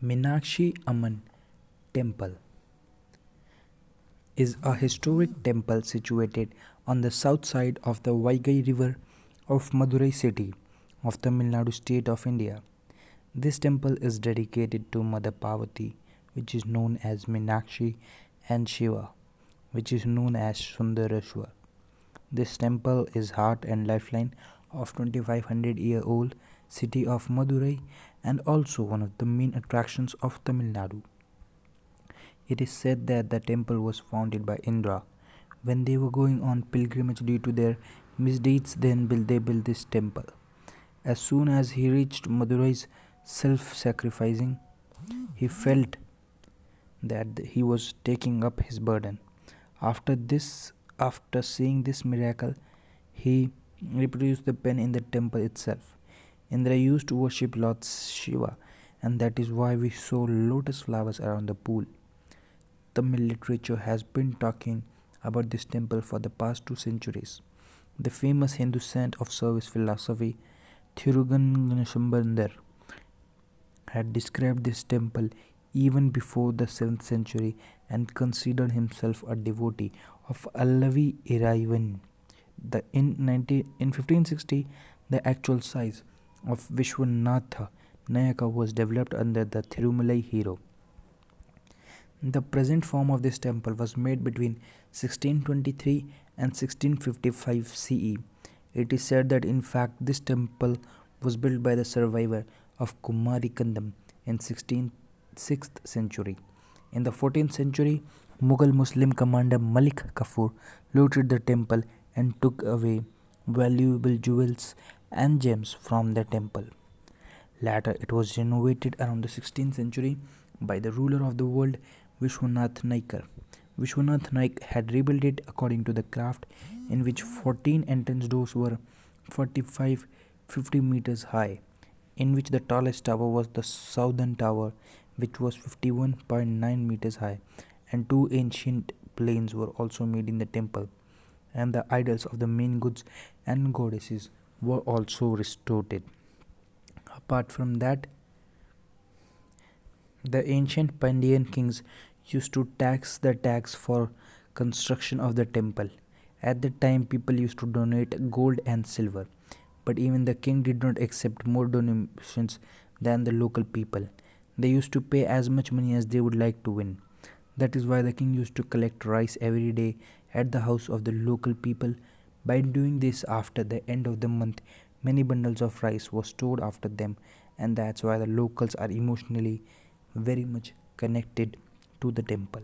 Meenakshi Amman Temple is a historic temple situated on the south side of the Vaigai River of Madurai city of Tamil Nadu state of India. This temple is dedicated to Mother Parvati, which is known as Minakshi, and Shiva, which is known as Sundareshwar. This temple is heart and lifeline of 2500 year old city of Madurai and also one of the main attractions of Tamil Nadu. It is said that the temple was founded by Indra when they were going on pilgrimage due to their misdeeds then they built this temple. As soon as he reached Madurai's self-sacrificing, he felt that he was taking up his burden. After this after seeing this miracle, he reproduced the pen in the temple itself. Indra used to worship Lord Shiva, and that is why we saw lotus flowers around the pool. Tamil literature has been talking about this temple for the past two centuries. The famous Hindu saint of service philosophy, Thirugnanasambandar, had described this temple even before the 7th century and considered himself a devotee of Allavi Iraivan. The, in, 19, in 1560, the actual size of Vishwanatha Nayaka was developed under the Thirumalai hero. The present form of this temple was made between 1623 and 1655 CE. It is said that in fact this temple was built by the survivor of Kumari Kandam in 16th 6th century. In the 14th century, Mughal Muslim commander Malik Kafur looted the temple and took away valuable jewels and gems from the temple. Later, it was renovated around the 16th century by the ruler of the world, Vishwanath Naikar. Vishwanath Naik had rebuilt it according to the craft, in which 14 entrance doors were 45 50 meters high, in which the tallest tower was the southern tower, which was 51.9 meters high, and two ancient planes were also made in the temple, and the idols of the main gods and goddesses were also restored. Apart from that, the ancient Pandyan kings used to tax the tax for construction of the temple. At the time, people used to donate gold and silver, but even the king did not accept more donations than the local people. They used to pay as much money as they would like to win. That is why the king used to collect rice every day at the house of the local people. By doing this after the end of the month, many bundles of rice were stored after them, and that's why the locals are emotionally very much connected to the temple.